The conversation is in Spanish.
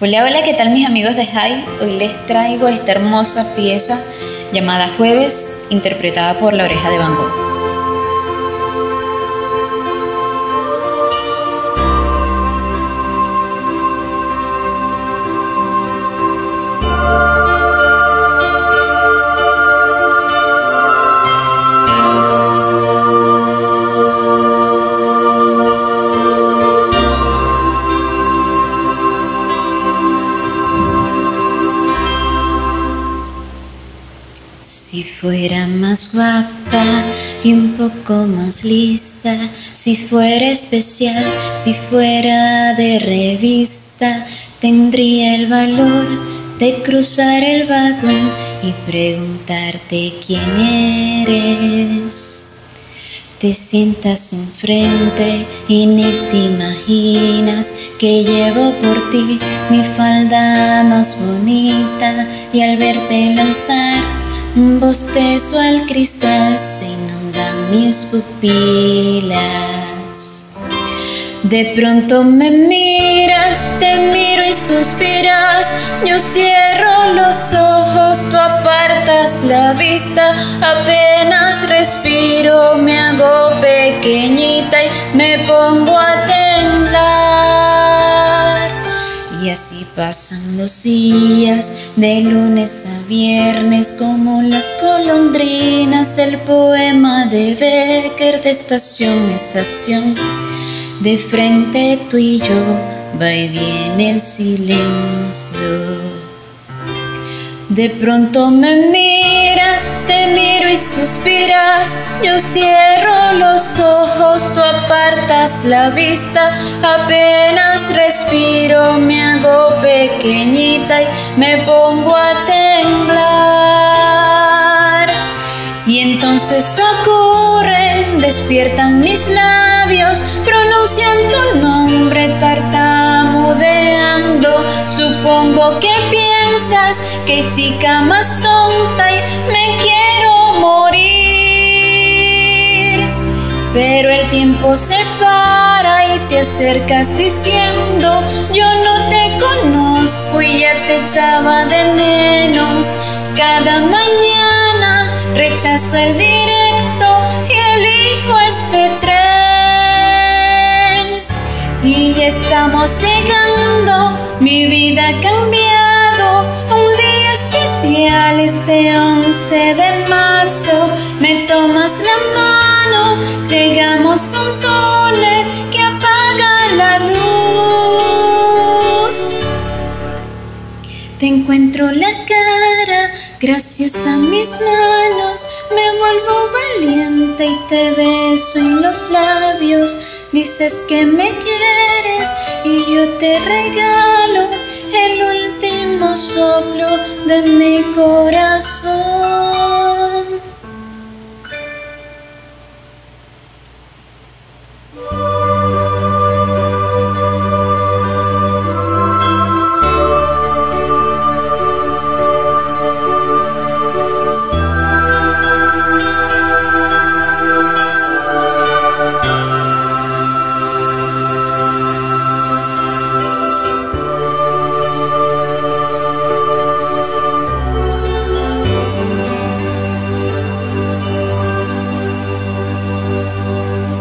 Hola, hola, ¿qué tal mis amigos de High? Hoy les traigo esta hermosa pieza llamada Jueves, interpretada por La Oreja de Van Gogh. Fuera más guapa y un poco más lista, si fuera especial, si fuera de revista, tendría el valor de cruzar el vagón y preguntarte quién eres. Te sientas enfrente y ni te imaginas que llevo por ti mi falda más bonita y al verte lanzar un bostezo al cristal se inundan mis pupilas. De pronto me miras, te miro y suspiras. Yo cierro los ojos, tú apartas la vista. Apenas respiro, me hago pequeñita y me pongo a pasan los días de lunes a viernes como las colondrinas del poema de Becker de estación a estación. De frente tú y yo va y viene el silencio. De pronto me miras, te miro y suspiras, yo cierro los ojos, tú apartas la vista, apenas respiro, me hago pequeñita y me pongo a temblar. Y entonces ocurre, despiertan mis labios, pronuncian tu nombre tartamudeando, supongo que piensas que chica más tonta y me quiero morir. Pero el tiempo se y te acercas diciendo, yo no te conozco y ya te echaba de menos. Cada mañana rechazo el directo y elijo este tren. Y ya estamos llegando, mi vida ha cambiado, un día especial este 11 de marzo. Me tomas la mano, llegamos un Te encuentro la cara, gracias a mis manos, me vuelvo valiente y te beso en los labios. Dices que me quieres y yo te regalo el último soplo de mi corazón.